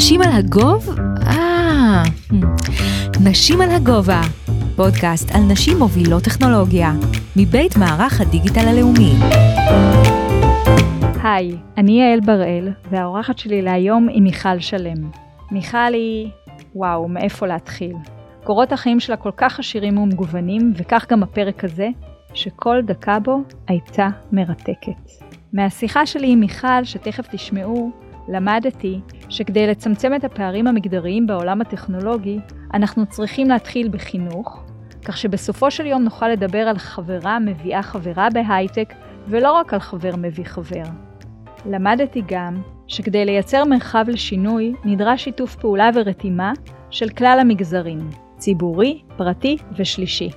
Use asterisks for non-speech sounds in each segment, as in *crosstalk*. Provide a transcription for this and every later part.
נשים על הגוב? אה, נשים על הגובה, פודקאסט על נשים מובילות טכנולוגיה, מבית מערך הדיגיטל הלאומי. היי, אני יעל בראל, והאורחת שלי להיום היא מיכל שלם. מיכל היא, וואו, מאיפה להתחיל. קורות החיים שלה כל כך עשירים ומגוונים, וכך גם הפרק הזה, שכל דקה בו הייתה מרתקת. מהשיחה שלי עם מיכל, שתכף תשמעו, למדתי שכדי לצמצם את הפערים המגדריים בעולם הטכנולוגי, אנחנו צריכים להתחיל בחינוך, כך שבסופו של יום נוכל לדבר על חברה מביאה חברה בהייטק, ולא רק על חבר מביא חבר. למדתי גם שכדי לייצר מרחב לשינוי, נדרש שיתוף פעולה ורתימה של כלל המגזרים, ציבורי, פרטי ושלישי.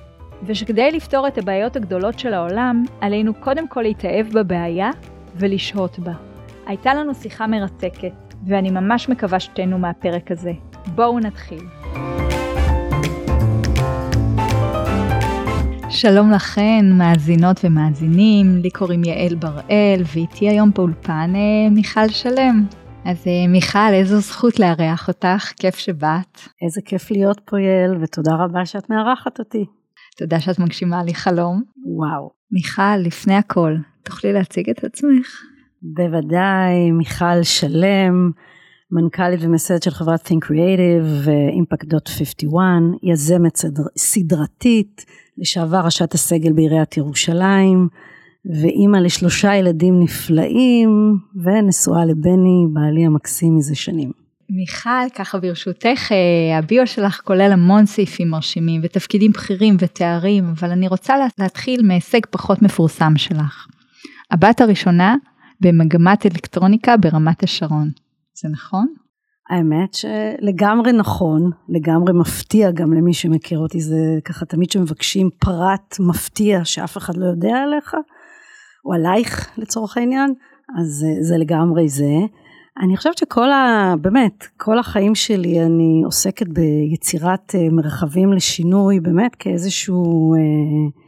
ושכדי לפתור את הבעיות הגדולות של העולם, עלינו קודם כל להתאהב בבעיה ולשהות בה. הייתה לנו שיחה מרתקת, ואני ממש מקווה שתהנו מהפרק הזה. בואו נתחיל. שלום לכן, מאזינות ומאזינים, לי קוראים יעל בראל, ואיתי היום באולפן אה, מיכל שלם. אז אה, מיכל, איזו זכות לארח אותך, כיף שבאת. איזה כיף להיות פה יעל, ותודה רבה שאת מארחת אותי. תודה שאת מגשימה לי חלום. וואו. מיכל, לפני הכל, תוכלי להציג את עצמך? בוודאי, מיכל שלם, מנכ"לית ומסיידת של חברת Think Creative ו-Impact.51, יזמת סדר, סדרתית, לשעבר ראשת הסגל בעיריית ירושלים, ואימא לשלושה ילדים נפלאים, ונשואה לבני, בעלי המקסים מזה שנים. מיכל, ככה ברשותך, אה, הביו שלך כולל המון סעיפים מרשימים ותפקידים בכירים ותארים, אבל אני רוצה להתחיל מהישג פחות מפורסם שלך. הבת הראשונה במגמת אלקטרוניקה ברמת השרון. זה נכון? האמת שלגמרי נכון, לגמרי מפתיע גם למי שמכיר אותי, זה ככה תמיד שמבקשים פרט מפתיע שאף אחד לא יודע עליך, או עלייך לצורך העניין, אז זה, זה לגמרי זה. אני חושבת שכל ה... באמת, כל החיים שלי אני עוסקת ביצירת אה, מרחבים לשינוי, באמת כאיזשהו... אה,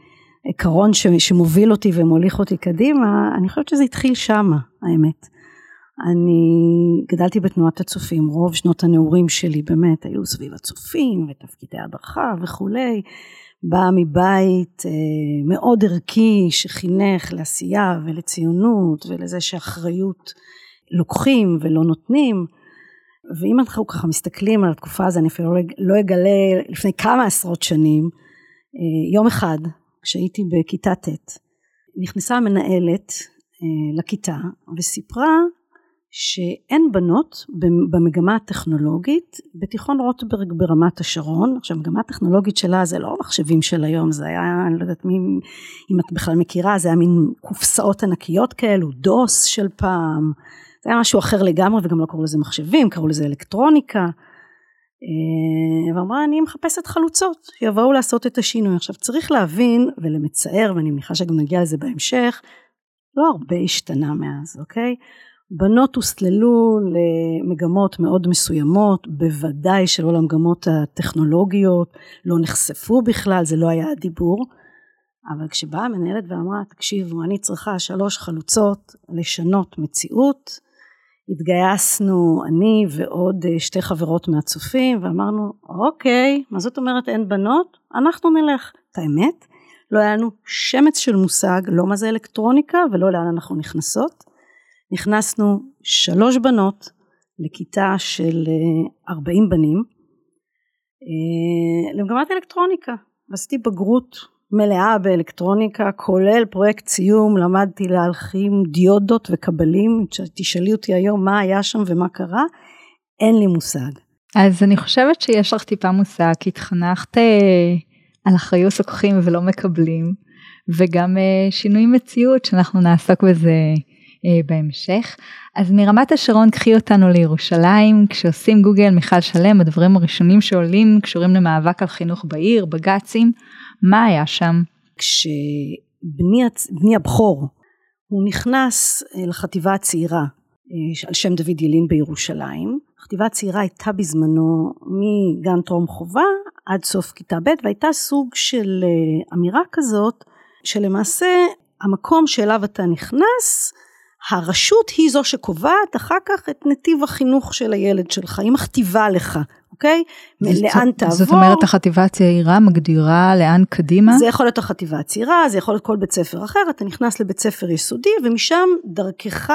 עיקרון שמוביל אותי ומוליך אותי קדימה, אני חושבת שזה התחיל שמה, האמת. אני גדלתי בתנועת הצופים, רוב שנות הנעורים שלי באמת היו סביב הצופים ותפקידי הדרכה וכולי. באה מבית אה, מאוד ערכי שחינך לעשייה ולציונות ולזה שאחריות לוקחים ולא נותנים. ואם אנחנו ככה מסתכלים על התקופה הזו, אני אפילו לא אגלה לפני כמה עשרות שנים, אה, יום אחד כשהייתי בכיתה ט', נכנסה המנהלת אה, לכיתה וסיפרה שאין בנות במגמה הטכנולוגית בתיכון רוטברג ברמת השרון. עכשיו המגמה הטכנולוגית שלה זה לא מחשבים של היום, זה היה, אני לא יודעת מי, אם את בכלל מכירה, זה היה מין קופסאות ענקיות כאלו, דוס של פעם, זה היה משהו אחר לגמרי וגם לא קראו לזה מחשבים, קראו לזה אלקטרוניקה. אה, ואמרה אני מחפשת חלוצות שיבואו לעשות את השינוי. עכשיו צריך להבין ולמצער ואני מניחה שגם נגיע לזה בהמשך, לא הרבה השתנה מאז, אוקיי? בנות הוסללו למגמות מאוד מסוימות, בוודאי שלא למגמות הטכנולוגיות, לא נחשפו בכלל, זה לא היה הדיבור. אבל כשבאה המנהלת ואמרה, תקשיבו, אני צריכה שלוש חלוצות לשנות מציאות, התגייסנו אני ועוד אה, שתי חברות מהצופים ואמרנו אוקיי מה זאת אומרת אין בנות? אנחנו נלך. את האמת לא היה לנו שמץ של מושג לא מה זה אלקטרוניקה ולא לאן אנחנו נכנסות. נכנסנו שלוש בנות לכיתה של 40 אה, בנים. אה, למגמת אלקטרוניקה. עשיתי בגרות מלאה באלקטרוניקה, כולל פרויקט ציום, למדתי להלחים דיודות וקבלים, תשאלי אותי היום מה היה שם ומה קרה, אין לי מושג. אז אני חושבת שיש לך טיפה מושג, כי התחנכת אה, על אחריות לוקחים ולא מקבלים, וגם אה, שינוי מציאות שאנחנו נעסוק בזה אה, בהמשך. אז מרמת השרון קחי אותנו לירושלים, כשעושים גוגל מיכל שלם, הדברים הראשונים שעולים קשורים למאבק על חינוך בעיר, בג"צים. מה היה שם? כשבני הבכור הוא נכנס אה, לחטיבה הצעירה אה, על שם דוד ילין בירושלים, החטיבה הצעירה הייתה בזמנו מגן טרום חובה עד סוף כיתה ב' והייתה סוג של אה, אמירה כזאת שלמעשה המקום שאליו אתה נכנס הרשות היא זו שקובעת אחר כך את נתיב החינוך של הילד שלך, היא מכתיבה לך, אוקיי? לאן תעבור. זאת אומרת החטיבה הצעירה מגדירה לאן קדימה? זה יכול להיות החטיבה הצעירה, זה יכול להיות כל בית ספר אחר, אתה נכנס לבית ספר יסודי ומשם דרכך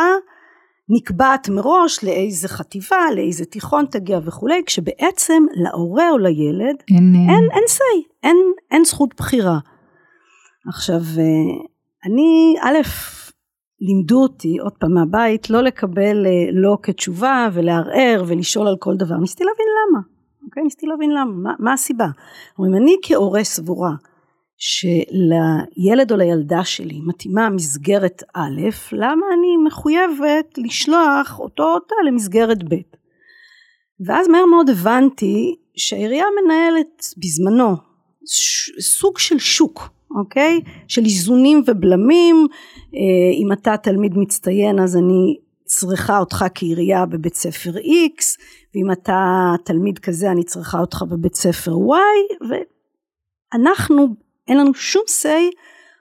נקבעת מראש לאיזה חטיבה, לאיזה תיכון תגיע וכולי, כשבעצם להורה או לילד אין, אין, אין say, אין, אין זכות בחירה. עכשיו, אה, אני, א', לימדו אותי עוד פעם מהבית לא לקבל אה, לא כתשובה ולערער ולשאול על כל דבר, ניסיתי להבין למה, אוקיי? ניסיתי להבין למה, מה, מה הסיבה. אומרים, אני כהורה סבורה שלילד או לילדה שלי מתאימה מסגרת א', למה אני מחויבת לשלוח אותו או אותה למסגרת ב'. ואז מהר מאוד הבנתי שהעירייה מנהלת בזמנו סוג של שוק, אוקיי? של איזונים ובלמים, אה, אם אתה תלמיד מצטיין אז אני צריכה אותך כעירייה בבית ספר X, ואם אתה תלמיד כזה אני צריכה אותך בבית ספר Y, ואנחנו אין לנו שום say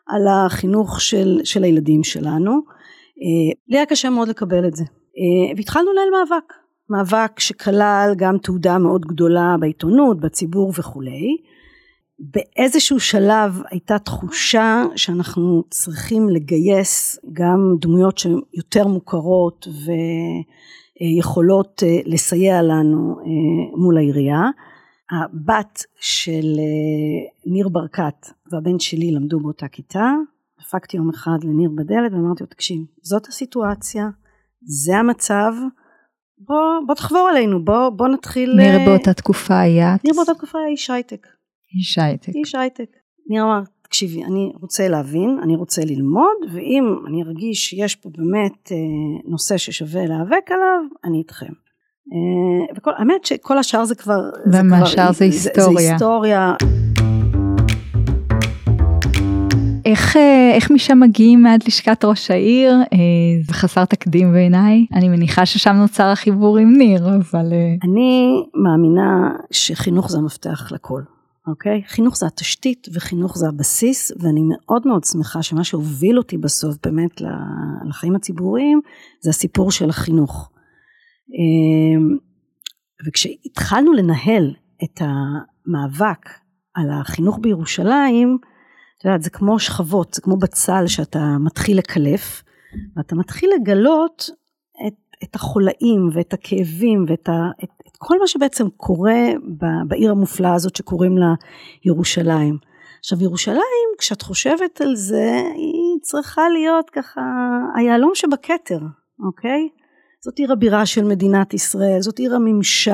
על החינוך של, של הילדים שלנו. אה, לי היה קשה מאוד לקבל את זה. אה, והתחלנו לנהל מאבק, מאבק שכלל גם תעודה מאוד גדולה בעיתונות, בציבור וכולי. באיזשהו שלב הייתה תחושה שאנחנו צריכים לגייס גם דמויות שהן יותר מוכרות ויכולות אה, לסייע לנו מול העירייה. הבת של אה, ניר ברקת והבן שלי למדו באותה כיתה, דפקתי יום אחד לניר בדלת ואמרתי לו תקשיב זאת הסיטואציה, זה המצב, בוא, בוא תחבור אלינו, בוא, בוא נתחיל... ניר אה, באותה תקופה היה... ניר באותה תקופה היה איש הייטק. איש הייטק. איש הייטק. ניר אמר תקשיבי אני רוצה להבין, אני רוצה ללמוד ואם אני ארגיש שיש פה באמת אה, נושא ששווה להיאבק עליו, אני איתכם. אה, וכל, האמת שכל השאר זה כבר, ומה השאר זה היסטוריה. זה, זה היסטוריה. איך, אה, איך משם מגיעים עד לשכת ראש העיר? אה, זה חסר תקדים בעיניי. אני מניחה ששם נוצר החיבור עם ניר, אבל... אני מאמינה שחינוך זה המפתח לכל, אוקיי? חינוך זה התשתית וחינוך זה הבסיס, ואני מאוד מאוד שמחה שמה שהוביל אותי בסוף באמת לחיים הציבוריים, זה הסיפור של החינוך. אמ, וכשהתחלנו לנהל את המאבק על החינוך בירושלים, את יודעת, זה כמו שכבות, זה כמו בצל שאתה מתחיל לקלף, ואתה מתחיל לגלות את, את החולאים ואת הכאבים ואת ה, את כל מה שבעצם קורה בעיר המופלאה הזאת שקוראים לה ירושלים. עכשיו ירושלים, כשאת חושבת על זה, היא צריכה להיות ככה היהלום שבכתר, אוקיי? זאת עיר הבירה של מדינת ישראל, זאת עיר הממשל,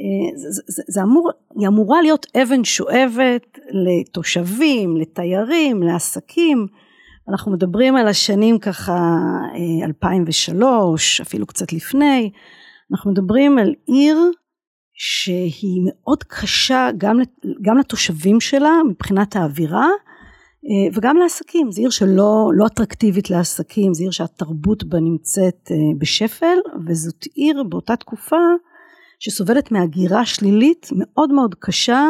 אה, זה, זה, זה אמור, היא אמורה להיות אבן שואבת לתושבים, לתיירים, לעסקים, אנחנו מדברים על השנים ככה 2003, אה, אפילו קצת לפני, אנחנו מדברים על עיר שהיא מאוד קשה גם, גם לתושבים שלה מבחינת האווירה, אה, וגם לעסקים, זו עיר שלא לא אטרקטיבית לעסקים, זו עיר שהתרבות בה נמצאת אה, בשפל, וזאת עיר באותה תקופה שסובלת מהגירה שלילית מאוד מאוד קשה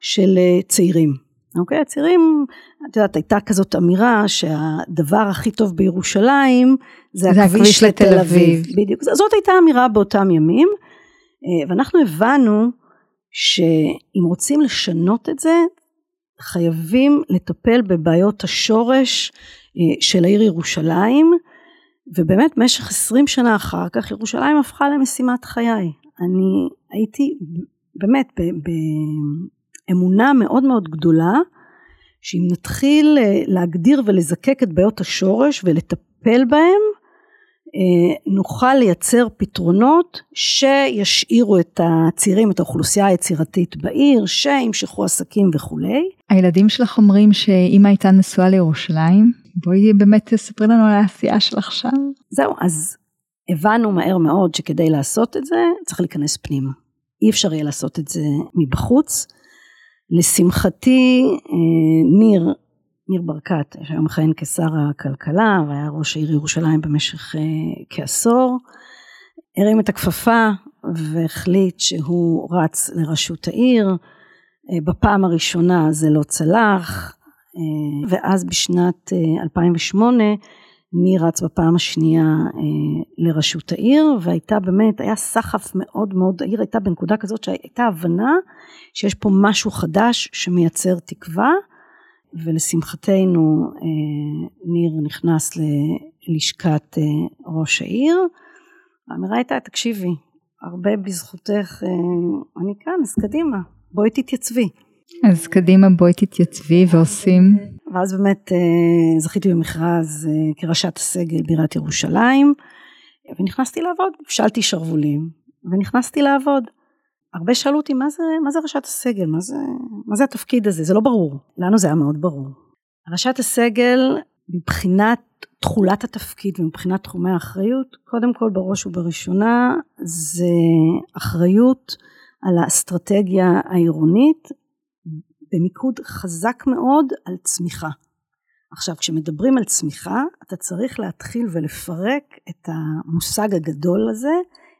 של אה, צעירים. אוקיי? הצעירים, את יודעת, הייתה כזאת אמירה שהדבר הכי טוב בירושלים זה, זה הכביש לתל אביב. אביב. בדיוק, זאת הייתה אמירה באותם ימים, ואנחנו הבנו שאם רוצים לשנות את זה, חייבים לטפל בבעיות השורש אה, של העיר ירושלים ובאמת במשך עשרים שנה אחר כך ירושלים הפכה למשימת חיי. אני הייתי באמת באמונה מאוד מאוד גדולה שאם נתחיל אה, להגדיר ולזקק את בעיות השורש ולטפל בהם אה, נוכל לייצר פתרונות שישאירו את הצעירים, את האוכלוסייה היצירתית בעיר, שימשכו עסקים וכולי. הילדים שלך אומרים שאמא הייתה נשואה לירושלים, בואי באמת תספרי לנו על העשייה שלך שם. זהו, אז הבנו מהר מאוד שכדי לעשות את זה צריך להיכנס פנימה. אי אפשר יהיה לעשות את זה מבחוץ. לשמחתי אה, ניר ניר ברקת, שהיום מכהן כשר הכלכלה והיה ראש העיר ירושלים במשך uh, כעשור, הרים את הכפפה והחליט שהוא רץ לראשות העיר, uh, בפעם הראשונה זה לא צלח, ואז בשנת uh, 2008 ניר רץ בפעם השנייה אה, לראשות העיר והייתה באמת, היה סחף מאוד מאוד, העיר הייתה בנקודה כזאת שהייתה הבנה שיש פה משהו חדש שמייצר תקווה ולשמחתנו אה, ניר נכנס ללשכת אה, ראש העיר. האמירה הייתה תקשיבי הרבה בזכותך אה, אני כאן אז קדימה בואי תתייצבי. אז קדימה בואי תתייצבי ועושים. ואז באמת אה, זכיתי במכרז אה, כראשת הסגל בעיריית ירושלים ונכנסתי לעבוד, הפשלתי שרוולים ונכנסתי לעבוד. הרבה שאלו אותי מה זה, מה זה ראשת הסגל, מה זה, מה זה התפקיד הזה, זה לא ברור. לנו זה היה מאוד ברור. ראשת הסגל מבחינת תכולת התפקיד ומבחינת תחומי האחריות, קודם כל בראש ובראשונה זה אחריות על האסטרטגיה העירונית במיקוד חזק מאוד על צמיחה. עכשיו כשמדברים על צמיחה אתה צריך להתחיל ולפרק את המושג הגדול הזה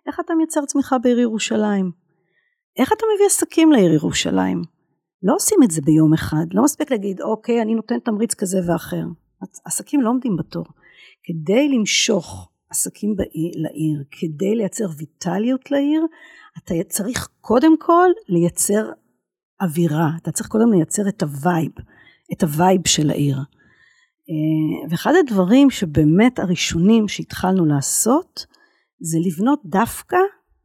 איך אתה מייצר צמיחה בעיר ירושלים. איך אתה מביא עסקים לעיר ירושלים? לא עושים את זה ביום אחד, לא מספיק להגיד אוקיי אני נותן תמריץ כזה ואחר. עסקים לא עומדים בתור. כדי למשוך עסקים לעיר, כדי לייצר ויטליות לעיר, אתה צריך קודם כל לייצר אווירה, אתה צריך קודם לייצר את ה vibe, את ה vibe של העיר. אה, ואחד הדברים שבאמת הראשונים שהתחלנו לעשות, זה לבנות דווקא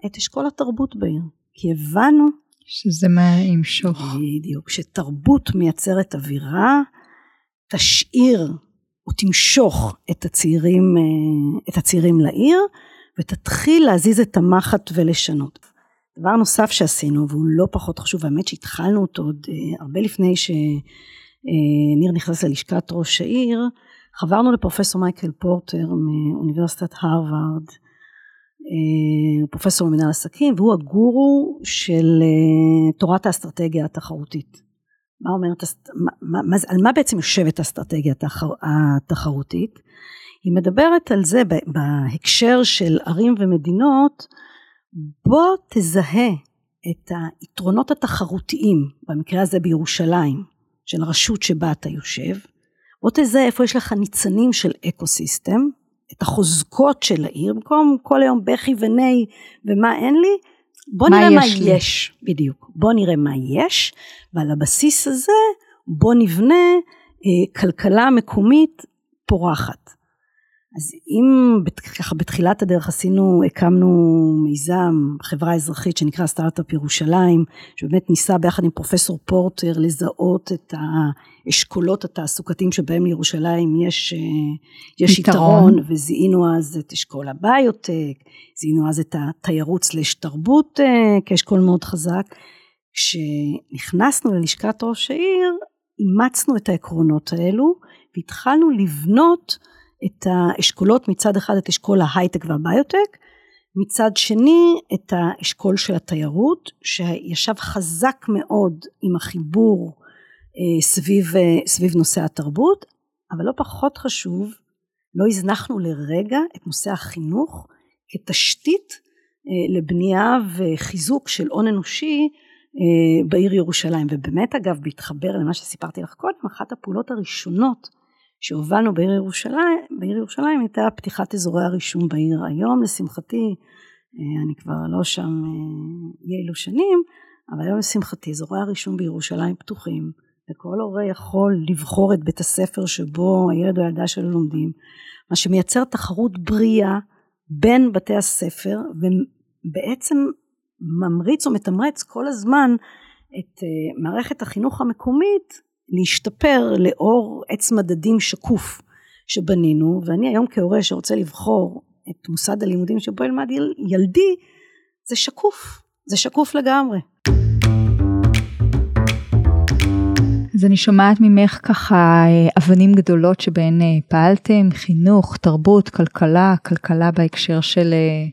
את אשכול התרבות בעיר. כי הבנו שזה מה ימשוך. בדיוק, שתרבות מייצרת אווירה, תשאיר או תמשוך את הצעירים, אה, את הצעירים לעיר, ותתחיל להזיז את המחט ולשנות. דבר נוסף שעשינו, והוא לא פחות חשוב, האמת שהתחלנו אותו עוד אה, הרבה לפני שניר נכנס ללשכת ראש העיר, חברנו לפרופסור מייקל פורטר מאוניברסיטת הרווארד, אה, פרופסור למנהל עסקים, והוא הגורו של אה, תורת האסטרטגיה התחרותית. מה אומרת, מה, מה, על מה בעצם יושבת האסטרטגיה התחר, התחרותית? היא מדברת על זה בהקשר של ערים ומדינות, בוא תזהה את היתרונות התחרותיים, במקרה הזה בירושלים, של הרשות שבה אתה יושב, בוא תזהה איפה יש לך ניצנים של אקו סיסטם, את החוזקות של העיר, במקום כל היום בכי וני ומה אין לי, בוא נראה מה יש, יש, בדיוק, בוא נראה מה יש, ועל הבסיס הזה בוא נבנה אה, כלכלה מקומית פורחת. אז אם ככה בתחילת הדרך עשינו, הקמנו מיזם, חברה אזרחית שנקרא סטארט-אפ ירושלים, שבאמת ניסה ביחד עם פרופסור פורטר לזהות את האשכולות התעסוקתיים שבהם לירושלים יש, אה, יש יתרון, וזיהינו אז את אשכול הביוטק, זיהינו אז את התיירות סלש תרבות אה, כאשכול מאוד חזק. כשנכנסנו ללשכת ראש העיר, אימצנו את העקרונות האלו והתחלנו לבנות את האשכולות, מצד אחד את אשכול ההייטק והביוטק, מצד שני את האשכול של התיירות, שישב חזק מאוד עם החיבור אה, סביב, אה, סביב נושא התרבות, אבל לא פחות חשוב, לא הזנחנו לרגע את נושא החינוך כתשתית אה, לבנייה וחיזוק של הון אנושי בעיר ירושלים. ובאמת אגב, בהתחבר למה שסיפרתי לך קודם, אחת הפעולות הראשונות שהובלנו בעיר ירושלים, בעיר ירושלים הייתה פתיחת אזורי הרישום בעיר. היום לשמחתי, אה, אני כבר לא שם אה, אלו שנים, אבל היום לשמחתי אזורי הרישום בירושלים פתוחים, וכל הורה יכול לבחור את בית הספר שבו הילד או הילדה שלו לומדים, מה שמייצר תחרות בריאה בין בתי הספר, ובעצם ממריץ או מתמרץ כל הזמן את אה, מערכת החינוך המקומית להשתפר לאור עץ מדדים שקוף שבנינו ואני היום כהורה שרוצה לבחור את מוסד הלימודים שבו ילמד ילדי זה שקוף זה שקוף לגמרי. אז אני שומעת ממך ככה אה, אבנים גדולות שבהן אה, פעלתם, חינוך, תרבות, כלכלה, כלכלה בהקשר של, אה,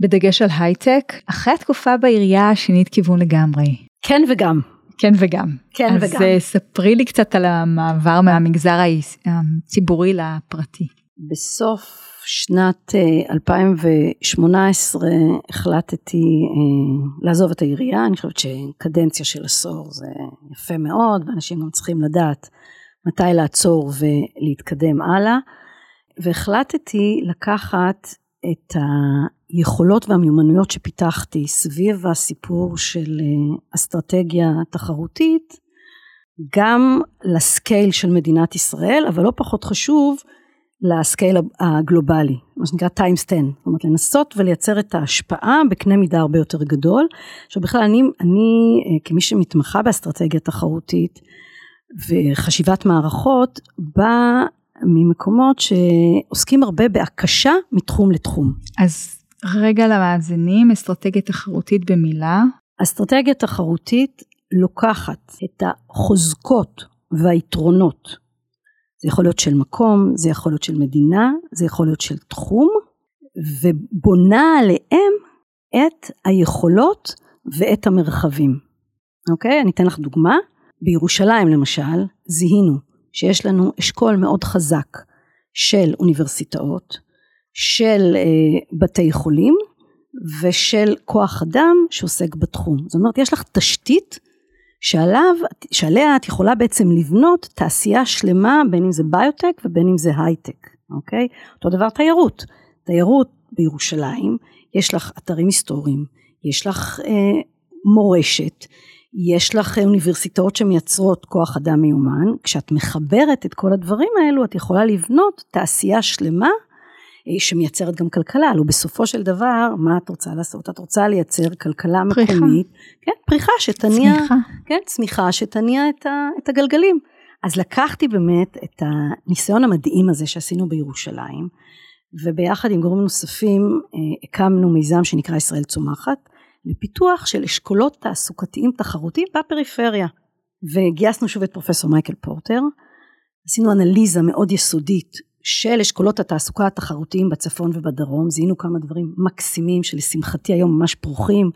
בדגש על הייטק. אחרי התקופה בעירייה שינית כיוון לגמרי. כן וגם. כן וגם. כן אז וגם. אז ספרי לי קצת על המעבר מהמגזר הציבורי לפרטי. בסוף שנת 2018 אה, החלטתי אה, לעזוב את העירייה, אני חושבת שקדנציה של עשור זה יפה מאוד, ואנשים גם צריכים לדעת מתי לעצור ולהתקדם הלאה. והחלטתי לקחת את היכולות והמיומנויות שפיתחתי סביב הסיפור של אה, אסטרטגיה תחרותית, גם לסקייל של מדינת ישראל, אבל לא פחות חשוב, לסקייל הגלובלי, מה שנקרא טיימס 10, זאת אומרת לנסות ולייצר את ההשפעה בקנה מידה הרבה יותר גדול. עכשיו בכלל אני, אני אה, כמי שמתמחה באסטרטגיה תחרותית וחשיבת מערכות, באה ממקומות שעוסקים הרבה בהקשה מתחום לתחום. אז רגע למאזינים, אסטרטגיה תחרותית במילה. אסטרטגיה תחרותית לוקחת את החוזקות והיתרונות זה יכול להיות של מקום, זה יכול להיות של מדינה, זה יכול להיות של תחום, ובונה עליהם את היכולות ואת המרחבים. אוקיי? אני אתן לך דוגמה. בירושלים למשל, זיהינו שיש לנו אשכול מאוד חזק של אוניברסיטאות, של אה, בתי חולים ושל כוח אדם שעוסק בתחום. זאת אומרת, יש לך תשתית שעליו, שעליה את יכולה בעצם לבנות תעשייה שלמה, בין אם זה ביוטק ובין אם זה הייטק, אוקיי? אותו דבר תיירות. תיירות בירושלים, יש לך אתרים היסטוריים, יש לך אה, מורשת, יש לך אוניברסיטאות שמייצרות כוח אדם מיומן, כשאת מחברת את כל הדברים האלו, את יכולה לבנות תעשייה שלמה אה, שמייצרת גם כלכלה, הלוא בסופו של דבר, מה את רוצה לעשות? את רוצה לייצר כלכלה פריחה. מקומית, כן, פריחה שתניע, צמיחה, כן, צמיחה שתניע את, ה, את הגלגלים. אז לקחתי באמת את הניסיון המדהים הזה שעשינו בירושלים, וביחד עם גורמים נוספים אה, הקמנו מיזם שנקרא ישראל צומחת, לפיתוח של אשכולות תעסוקתיים תחרותיים בפריפריה. וגייסנו שוב את פרופסור מייקל פורטר, עשינו אנליזה מאוד יסודית של אשכולות התעסוקה התחרותיים בצפון ובדרום, זיהינו כמה דברים מקסימים שלשמחתי היום ממש פרוחים,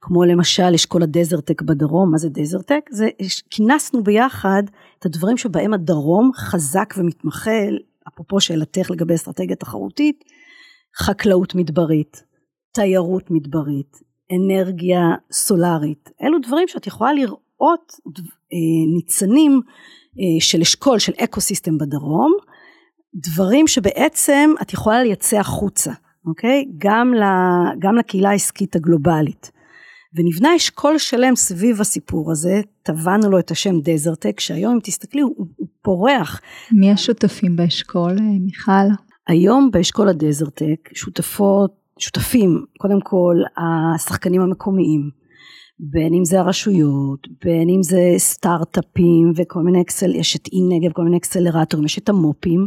כמו למשל אשכול הדזרטק בדרום, מה זה דזרטק? זה כינסנו ביחד את הדברים שבהם הדרום חזק ומתמחה, אפרופו שאלתך לגבי אסטרטגיה תחרותית, חקלאות מדברית, תיירות מדברית, אנרגיה סולארית, אלו דברים שאת יכולה לראות אה, ניצנים אה, של אשכול של eco system בדרום, דברים שבעצם את יכולה לייצא החוצה, אוקיי? גם, ל, גם לקהילה העסקית הגלובלית. ונבנה אשכול שלם סביב הסיפור הזה, טבענו לו את השם DeserTech, שהיום אם תסתכלי הוא, הוא פורח. מי השותפים באשכול, אה, מיכל? היום באשכול ה DeserTech שותפות, שותפים קודם כל השחקנים המקומיים, בין אם זה הרשויות, בין אם זה סטארט-אפים וכל מיני אקסל, יש את אי נגב, כל מיני אקסלרטורים, יש את המו"פים.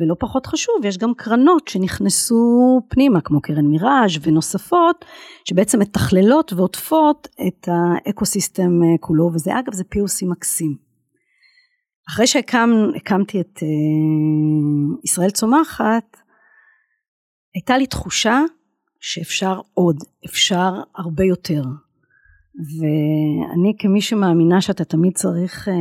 ולא פחות חשוב, יש גם קרנות שנכנסו פנימה, כמו קרן מיראז' ונוספות, שבעצם מתכללות ועוטפות את האקוסיסטם אה, כולו, וזה אגב, זה POC מקסים. אחרי שהקמתי את אה, ישראל צומחת, הייתה לי תחושה שאפשר עוד, אפשר הרבה יותר. ואני כמי שמאמינה שאתה תמיד צריך uh,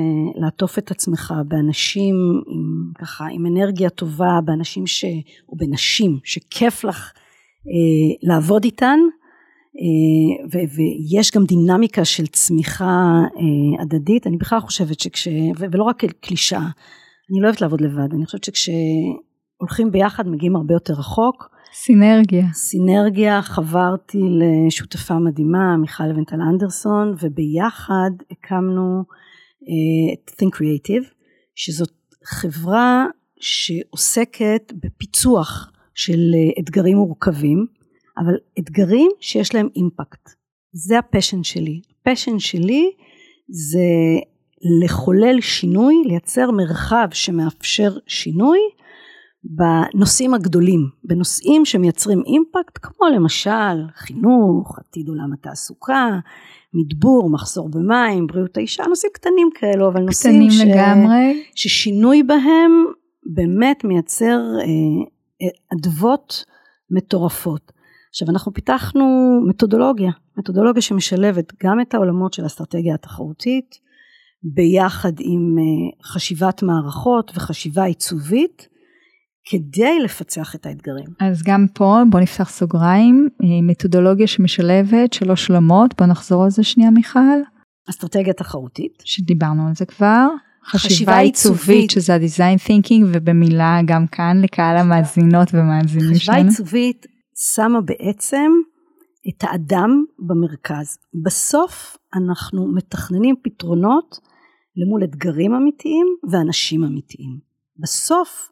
לעטוף את עצמך באנשים עם ככה עם אנרגיה טובה, באנשים ש... או בנשים שכיף לך uh, לעבוד איתן uh, ו... ויש גם דינמיקה של צמיחה uh, הדדית, אני בכלל חושבת שכש... ולא רק קלישאה, אני לא אוהבת לעבוד לבד, אני חושבת שכשהולכים ביחד מגיעים הרבה יותר רחוק סינרגיה. סינרגיה, חברתי לשותפה מדהימה, מיכל לבנטל אנדרסון, וביחד הקמנו אה, את uh, Think Creative, שזאת חברה שעוסקת בפיצוח של uh, אתגרים מורכבים, אבל אתגרים שיש להם אימפקט. זה ה passion שלי. ה passion שלי זה לחולל שינוי, לייצר מרחב שמאפשר שינוי, בנושאים הגדולים, בנושאים שמייצרים אימפקט, כמו למשל חינוך, עתיד עולם התעסוקה, מדבור, מחסור במים, בריאות האישה, נושאים קטנים כאלו, אבל נושאים ש... לגמרי. ששינוי בהם באמת מייצר אה, אדוות מטורפות. עכשיו אנחנו פיתחנו מתודולוגיה, מתודולוגיה שמשלבת גם את העולמות של האסטרטגיה התחרותית, ביחד עם אה, חשיבת מערכות וחשיבה עיצובית, כדי לפצח את האתגרים. אז גם פה בוא נפתח סוגריים, אה, מתודולוגיה שמשלבת שלוש עולמות, בוא נחזור על זה שנייה מיכל. אסטרטגיה תחרותית. שדיברנו על זה כבר. חשיבה עיצובית, שזה ה-design thinking, ובמילה גם כאן לקהל המאזינות ומאזינים שלנו. חשיבה עיצובית שמה בעצם את האדם במרכז. בסוף אנחנו מתכננים פתרונות למול אתגרים אמיתיים ואנשים אמיתיים. בסוף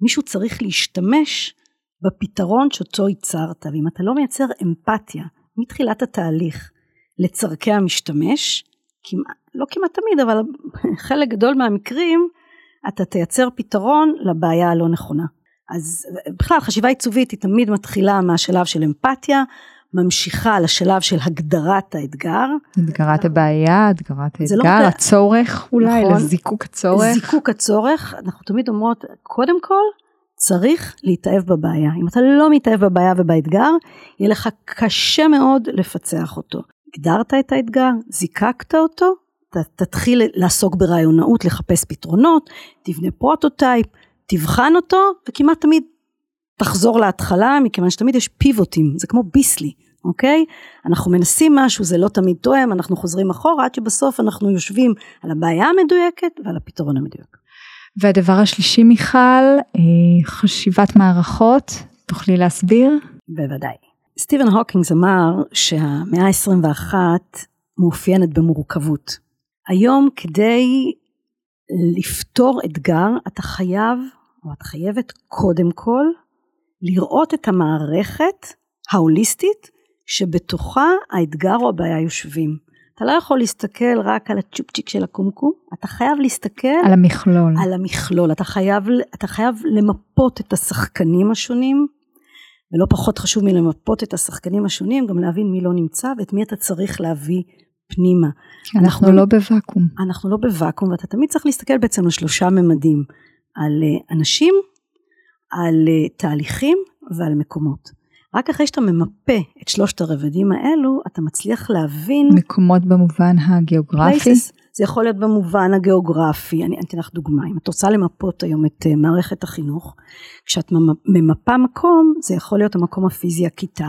מישהו צריך להשתמש בפתרון שאותו ייצרת, ואם אתה לא מייצר אמפתיה מתחילת התהליך לצורכי המשתמש, כמעט, לא כמעט תמיד, אבל *laughs* חלק גדול מהמקרים, אתה תייצר פתרון לבעיה הלא נכונה. אז בכלל חשיבה עיצובית היא תמיד מתחילה מהשלב של אמפתיה, ממשיכה לשלב של הגדרת האתגר. הגדרת הבעיה, הגדרת לא האתגר, לא הצורך אולי, נכון, לזיקוק הצורך. זיקוק הצורך, אנחנו תמיד אומרות, קודם כל, צריך להתאהב בבעיה. אם אתה לא מתאהב בבעיה ובאתגר, יהיה לך קשה מאוד לפצח אותו. הגדרת את האתגר, זיקקת אותו, תתחיל לעסוק ברעיונאות, לחפש פתרונות, תבנה prototype, תבחן אותו, וכמעט תמיד תחזור להתחלה, מכיוון שתמיד יש פיבוטים, זה כמו ביסלי, אוקיי? אנחנו מנסים משהו, זה לא תמיד תואם, אנחנו חוזרים אחורה, עד שבסוף אנחנו יושבים על הבעיה המדויקת ועל הפתרון המדויק. והדבר השלישי, מיכל, אה, חשיבת מערכות, תוכלי להסביר? בוודאי. סטיבן הוקינגס אמר שהמאה ה-21 מאופיינת במורכבות. היום כדי לפתור אתגר, אתה חייב, או את חייבת קודם כל, לראות את המערכת ההוליסטית שבתוכה האתגר או הבעיה יושבים. אתה לא יכול להסתכל רק על הצ'ופצ'יק של הקומקום, אתה חייב להסתכל על המכלול. על המכלול, אתה חייב, אתה חייב למפות את השחקנים השונים, ולא פחות חשוב מלמפות את השחקנים השונים, גם להבין מי לא נמצא ואת מי אתה צריך להביא פנימה. אנחנו, אנחנו לא בוואקום. אנחנו לא בוואקום, ואתה תמיד צריך להסתכל בעצם על שלושה ממדים, על אה, אנשים, על אה, תהליכים ועל מקומות. רק אחרי שאתה ממפה את שלושת הרבדים האלו, אתה מצליח להבין... מקומות במובן הגיאוגרפי? places. זה יכול להיות במובן הגיאוגרפי. אני אתן לך דוגמה. אם את רוצה למפות היום את אה, מערכת החינוך, כשאת ממפה מקום, זה יכול להיות המקום הפיזי הכיתה,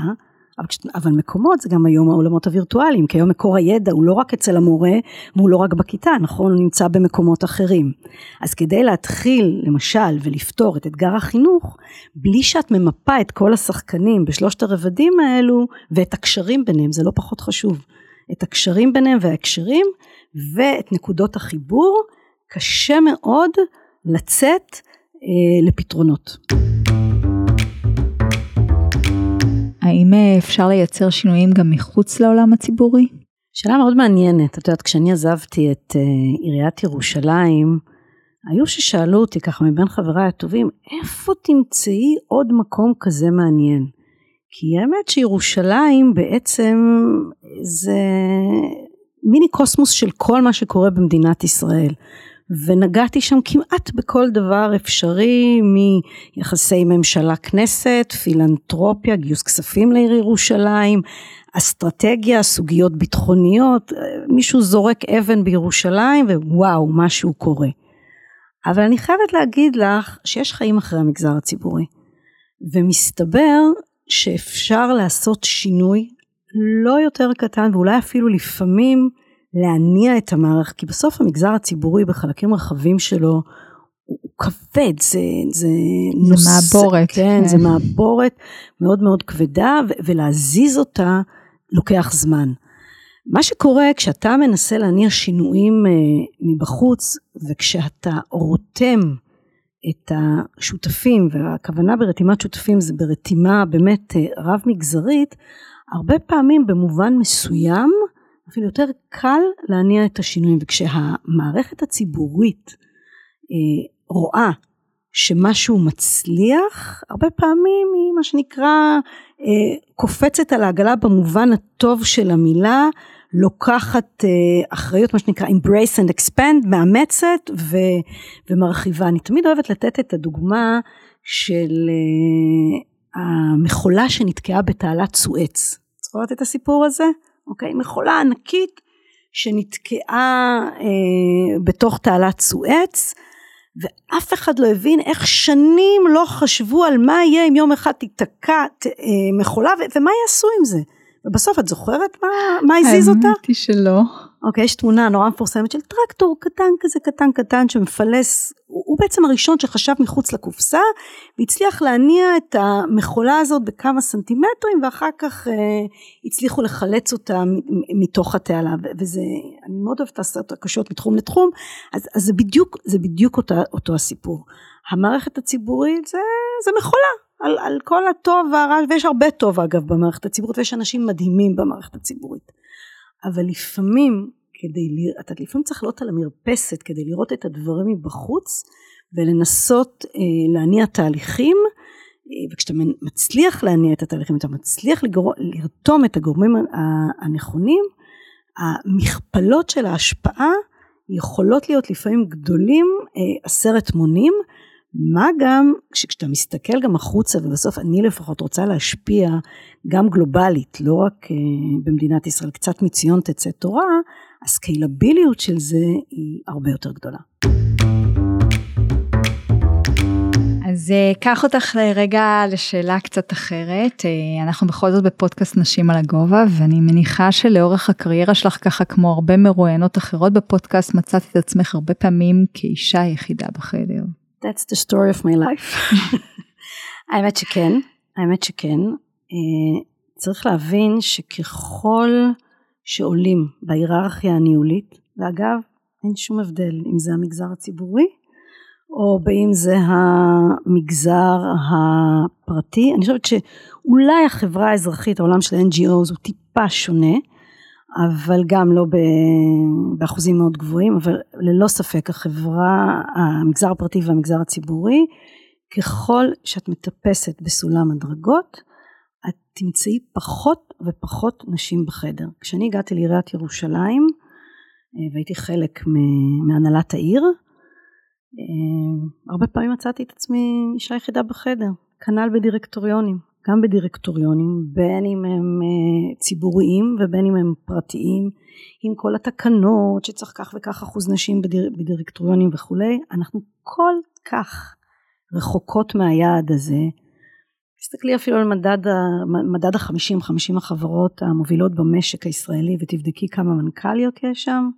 אבל, אבל מקומות זה גם היום העולמות הווירטואליים, כי היום מקור הידע הוא לא רק אצל המורה והוא לא רק בכיתה, נכון? הוא נמצא במקומות אחרים. אז כדי להתחיל למשל ולפתור את אתגר החינוך, בלי שאת ממפה את כל השחקנים בשלושת הרבדים האלו ואת הקשרים ביניהם, זה לא פחות חשוב. את הקשרים ביניהם וההקשרים ואת נקודות החיבור, קשה מאוד לצאת אה, לפתרונות. האם אה, אפשר לייצר שינויים גם מחוץ לעולם הציבורי? שאלה מאוד מעניינת. את יודעת, כשאני עזבתי את uh, עיריית ירושלים, היו ששאלו אותי ככה מבין חבריי הטובים, איפה תמצאי עוד מקום כזה מעניין? כי האמת שירושלים בעצם זה מיני קוסמוס של כל מה שקורה במדינת ישראל. ונגעתי שם כמעט בכל דבר אפשרי מיחסי ממשלה כנסת, פילנטרופיה, גיוס כספים לעיר ירושלים, אסטרטגיה, סוגיות ביטחוניות, מישהו זורק אבן בירושלים ווואו משהו קורה. אבל אני חייבת להגיד לך שיש חיים אחרי המגזר הציבורי ומסתבר שאפשר לעשות שינוי לא יותר קטן ואולי אפילו לפעמים להניע את המערכת, כי בסוף המגזר הציבורי בחלקים רחבים שלו הוא כבד, זה, זה, זה נוס, מעבורת. כן, כן, זה מעבורת מאוד מאוד כבדה, ולהזיז אותה לוקח זמן. מה שקורה כשאתה מנסה להניע שינויים אה, מבחוץ, וכשאתה רותם את השותפים, והכוונה ברתימת שותפים זה ברתימה באמת אה, רב מגזרית, הרבה פעמים במובן מסוים אפילו יותר קל להניע את השינויים וכשהמערכת הציבורית אה, רואה שמשהו מצליח הרבה פעמים היא מה שנקרא אה, קופצת על העגלה במובן הטוב של המילה לוקחת אה, אחריות מה שנקרא embrace and expand מאמצת ו, ומרחיבה אני תמיד אוהבת לתת את הדוגמה של אה, המכולה שנתקעה בתעלת סואץ זוכרת את הסיפור הזה? אוקיי? מכולה ענקית שנתקעה אה, בתוך תעלת סואץ ואף אחד לא הבין איך שנים לא חשבו על מה יהיה אם יום אחד תיתקע אה, מכולה ו- ומה יעשו עם זה. ובסוף את זוכרת מה, מה הזיז אותה? האמת היא שלא. אוקיי, יש תמונה נורא מפורסמת של טרקטור קטן כזה, קטן קטן, שמפלס, הוא, הוא בעצם הראשון שחשב מחוץ לקופסה, והצליח להניע את המכולה הזאת בכמה סנטימטרים, ואחר כך אה, הצליחו לחלץ אותה מתוך התעלה, וזה, אני מאוד אוהבת לעשות הקשות מתחום לתחום, אז, אז זה בדיוק, זה בדיוק אותה, אותו הסיפור. המערכת הציבורית זה, זה מכולה, על, על כל הטוב והרע, ויש הרבה טוב אגב במערכת הציבורית, ויש אנשים מדהימים במערכת הציבורית. אבל לפעמים, כדי, אתה לפעמים צריך לעלות על המרפסת כדי לראות את הדברים מבחוץ, ולנסות אה, להניע תהליכים, אה, וכשאתה מצליח להניע את התהליכים, אתה מצליח לגור, לרתום את הגורמים הנכונים, המכפלות של ההשפעה יכולות להיות לפעמים גדולים אה, עשרת מונים, מה גם כשאתה מסתכל גם החוצה ובסוף אני לפחות רוצה להשפיע גם גלובלית לא רק uh, במדינת ישראל קצת מציון תצא תורה הסקיילביליות של זה היא הרבה יותר גדולה. אז אה, קח אותך רגע לשאלה קצת אחרת אה, אנחנו בכל זאת בפודקאסט נשים על הגובה ואני מניחה שלאורך הקריירה שלך ככה כמו הרבה מרואיינות אחרות בפודקאסט מצאת את עצמך הרבה פעמים כאישה יחידה בחדר. That's the story of my life. *laughs* האמת שכן, האמת שכן. Uh, צריך להבין שככל שעולים בהיררכיה הניהולית, ואגב, אין שום הבדל אם זה המגזר הציבורי, או באם זה המגזר הפרטי. אני חושבת שאולי החברה האזרחית, העולם של NGOs הוא טיפה שונה, אבל גם לא באחוזים מאוד גבוהים, אבל ללא ספק החברה, המגזר הפרטי והמגזר הציבורי, ככל שאת מטפסת בסולם הדרגות, את תמצאי פחות ופחות נשים בחדר. כשאני הגעתי לעיריית ירושלים, אה, והייתי חלק מהנהלת העיר, אה, הרבה פעמים מצאתי את עצמי אישה יחידה בחדר, כנ"ל בדירקטוריונים. גם בדירקטוריונים, בין אם הם אה, ציבוריים ובין אם הם פרטיים, עם כל התקנות שצריך כך וכך אחוז נשים בדיר, בדירקטוריונים וכולי, אנחנו כל כך רחוקות מהיעד הזה. תסתכלי אפילו על מדד, מדד החמישים, חמישים החברות המובילות במשק הישראלי ותבדקי כמה מנכ"ליות יש שם.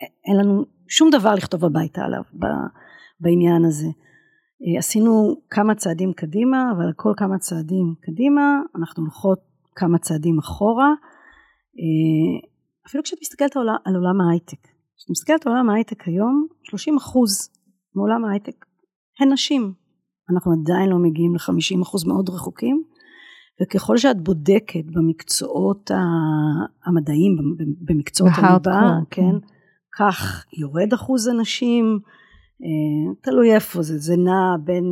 אין לנו שום דבר לכתוב הביתה עליו בעניין הזה. אה, עשינו כמה צעדים קדימה, אבל כל כמה צעדים קדימה אנחנו הולכות כמה צעדים אחורה. אה, אפילו כשאת מסתכלת על עולם ההייטק. כשאת מסתכלת על עולם ההייטק היום, 30 אחוז מעולם ההייטק הן נשים. אנחנו עדיין לא מגיעים ל-50 אחוז מאוד רחוקים, וככל שאת בודקת במקצועות המדעיים, במקצועות הליבה, כן, כן, כך יורד אחוז הנשים, תלוי איפה זה, זה נע בין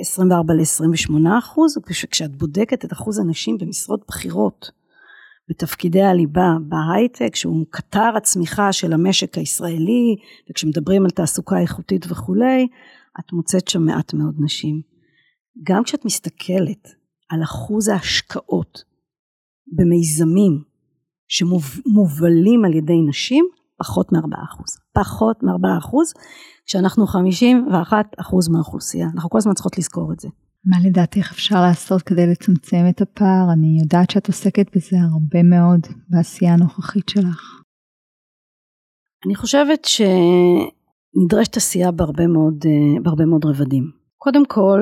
24 אה, ל-28 אחוז, כשאת בודקת את אחוז הנשים במשרות בכירות בתפקידי הליבה בהייטק, שהוא קטר הצמיחה של המשק הישראלי, וכשמדברים על תעסוקה איכותית וכולי, את מוצאת שם מעט מאוד נשים. גם כשאת מסתכלת על אחוז ההשקעות במיזמים שמובלים על ידי נשים, פחות מ-4%. פחות מ-4%, כשאנחנו 51% מהאוכלוסייה. אנחנו כל הזמן צריכות לזכור את זה. מה לדעתך אפשר לעשות כדי לצמצם את הפער? אני יודעת שאת עוסקת בזה הרבה מאוד בעשייה הנוכחית שלך. אני חושבת שנדרשת עשייה בהרבה מאוד, בהרבה מאוד רבדים. קודם כל,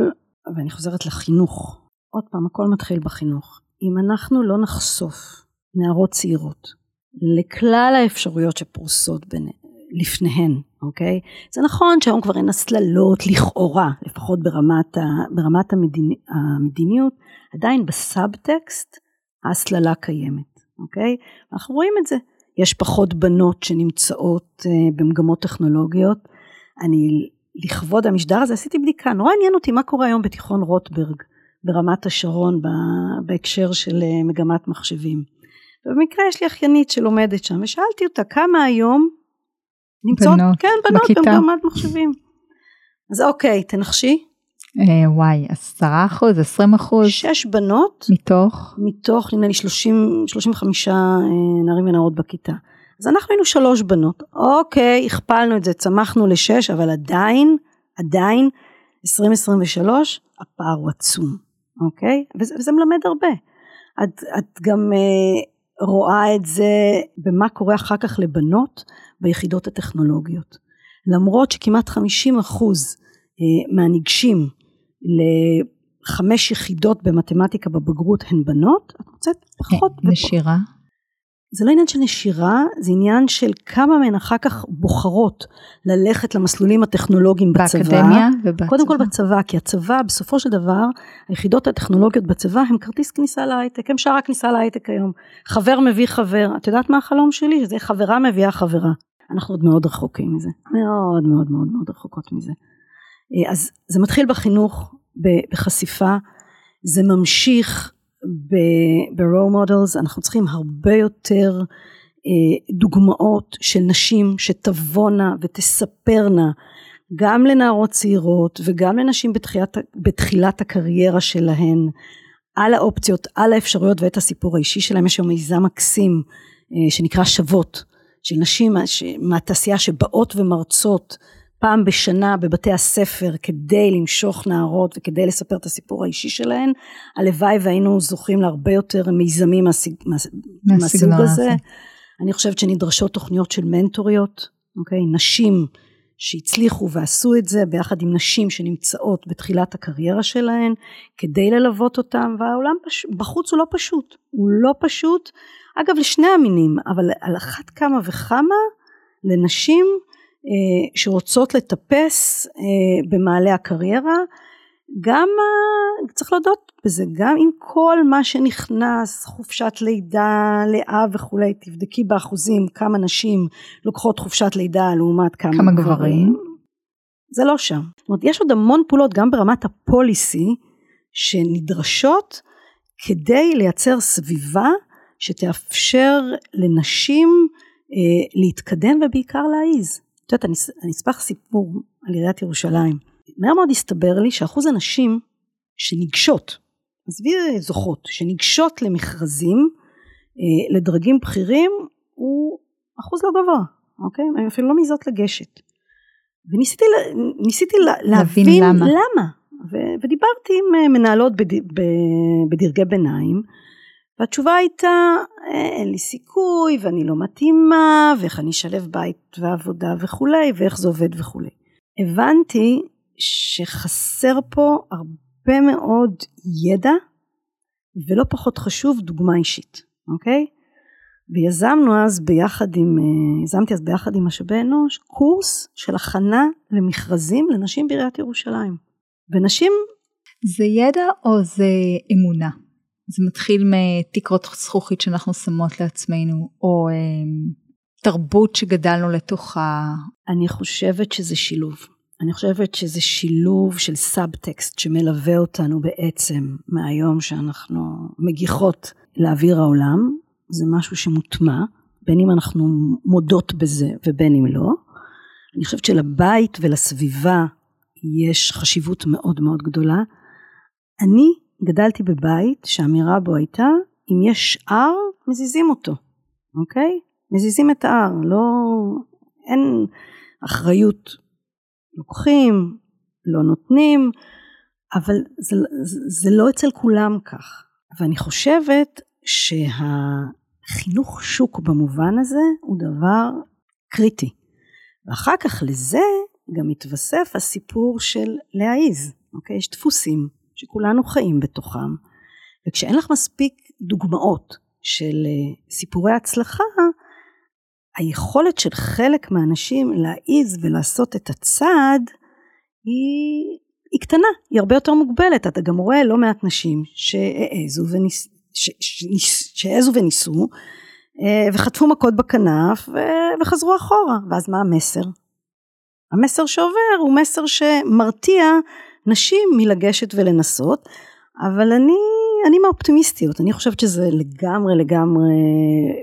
ואני חוזרת לחינוך, עוד פעם, הכל מתחיל בחינוך. אם אנחנו לא נחשוף נערות צעירות לכלל האפשרויות שפרוסות בין, לפניהן, אוקיי? זה נכון שהיום כבר אין הסללות לכאורה, לפחות ברמת, ה, ברמת המדיני, המדיניות, עדיין בסאבטקסט ההסללה קיימת, אוקיי? אנחנו רואים את זה. יש פחות בנות שנמצאות uh, במגמות טכנולוגיות. אני, לכבוד המשדר הזה, עשיתי בדיקה, נורא עניין אותי מה קורה היום בתיכון רוטברג, ברמת השרון, בהקשר של uh, מגמת מחשבים. ובמקרה יש לי אחיינית שלומדת שם, ושאלתי אותה כמה היום נמצאות, בנות, כן, בנות בכיתה. במגמת מחשבים. אז אוקיי, תנחשי. אה, וואי, עשרה אחוז, עשרים אחוז. שש בנות. מתוך? מתוך, נדמה לי, שלושים, שלושים וחמישה אה, נערים ונערות בכיתה. אז אנחנו היינו שלוש בנות. אוקיי, הכפלנו את זה, צמחנו לשש, אבל עדיין, עדיין, 2023, הפער הוא עצום, אוקיי? וזה, וזה מלמד הרבה. את, את גם... אה, רואה את זה במה קורה אחר כך לבנות ביחידות הטכנולוגיות. למרות שכמעט 50 אחוז אה, מהניגשים לחמש יחידות במתמטיקה בבגרות הן בנות, את מוצאת פחות. נשירה? זה לא עניין של נשירה, זה עניין של כמה מהן אחר כך בוחרות ללכת למסלולים הטכנולוגיים בצבא. באקדמיה ובצבא. קודם כל בצבא, כי הצבא בסופו של דבר, היחידות הטכנולוגיות בצבא הם כרטיס כניסה להייטק, הם שער הכניסה להייטק היום. חבר מביא חבר, את יודעת מה החלום שלי? שזה חברה מביאה חברה. אנחנו עוד מאוד רחוקים מזה, מאוד מאוד מאוד מאוד רחוקות מזה. אה, אז זה מתחיל בחינוך, בחשיפה, זה ממשיך ב-raw models, אנחנו צריכים הרבה יותר אה, דוגמאות של נשים שתבואנה ותספרנה גם לנערות צעירות וגם לנשים בתחילת, בתחילת הקריירה שלהן על האופציות, על האפשרויות ואת הסיפור האישי שלהם. יש היום מיזם מקסים אה, שנקרא שוות, של נשים מהתעשייה שבאות ומרצות פעם בשנה בבתי הספר כדי למשוך נערות וכדי לספר את הסיפור האישי שלהן, הלוואי והיינו זוכים להרבה יותר מיזמים מהסוג, מהסוג הזה. אני חושבת שנדרשות תוכניות של מנטוריות, אוקיי? נשים שהצליחו ועשו את זה ביחד עם נשים שנמצאות בתחילת הקריירה שלהן כדי ללוות אותם והעולם פש... בחוץ הוא לא פשוט, הוא לא פשוט אגב לשני המינים אבל על אחת כמה וכמה לנשים שרוצות לטפס אה, במעלה הקריירה גם צריך להודות בזה גם עם כל מה שנכנס חופשת לידה לאב וכולי תבדקי באחוזים כמה נשים לוקחות חופשת לידה לעומת כמה, כמה גברים? זה לא שם. זאת אומרת יש עוד המון פעולות גם ברמת הפוליסי שנדרשות כדי לייצר סביבה שתאפשר לנשים אה, להתקדם ובעיקר להעיז את יודעת, אני אספח סיפור על עיריית ירושלים. מהר מאוד הסתבר לי שאחוז הנשים שניגשות, עזבי זוכות, שניגשות למכרזים, אה, לדרגים בכירים, הוא אחוז לא גבוה, אוקיי? הן אפילו לא מעיזות לגשת. וניסיתי ניסיתי להבין למה. למה. ו- ודיברתי עם אה, מנהלות בד- בדרגי ביניים, והתשובה הייתה אין לי סיכוי ואני לא מתאימה ואיך אני אשלב בית ועבודה וכולי ואיך זה עובד וכולי. הבנתי שחסר פה הרבה מאוד ידע ולא פחות חשוב דוגמה אישית, אוקיי? ויזמנו אז ביחד עם, יזמתי אז ביחד עם משאבי אנוש קורס של הכנה למכרזים לנשים בעיריית ירושלים. ונשים... זה ידע או זה אמונה? זה מתחיל מתקרות זכוכית שאנחנו שמות לעצמנו, או אה, תרבות שגדלנו לתוכה. אני חושבת שזה שילוב. אני חושבת שזה שילוב של סאבטקסט שמלווה אותנו בעצם מהיום שאנחנו מגיחות לאוויר העולם. זה משהו שמוטמע, בין אם אנחנו מודות בזה ובין אם לא. אני חושבת שלבית ולסביבה יש חשיבות מאוד מאוד גדולה. אני גדלתי בבית שהאמירה בו הייתה, אם יש שאר, מזיזים אותו, אוקיי? מזיזים את ההר, לא, אין אחריות. לוקחים, לא נותנים, אבל זה, זה, זה לא אצל כולם כך. ואני חושבת שהחינוך שוק במובן הזה הוא דבר קריטי. ואחר כך לזה גם מתווסף הסיפור של להעיז, אוקיי? יש דפוסים שכולנו חיים בתוכם, וכשאין לך מספיק דוגמאות של אה, סיפורי הצלחה, היכולת של חלק מהאנשים להעיז ולעשות את הצעד היא, היא קטנה, היא הרבה יותר מוגבלת. אתה גם רואה לא מעט נשים שהעזו, וניס, ש, ש, שהעזו וניסו אה, וחטפו מכות בכנף וחזרו אחורה. ואז מה המסר? המסר שעובר הוא מסר שמרתיע נשים מלגשת ולנסות, אבל אני, אני מהאופטימיסטיות, אני חושבת שזה לגמרי לגמרי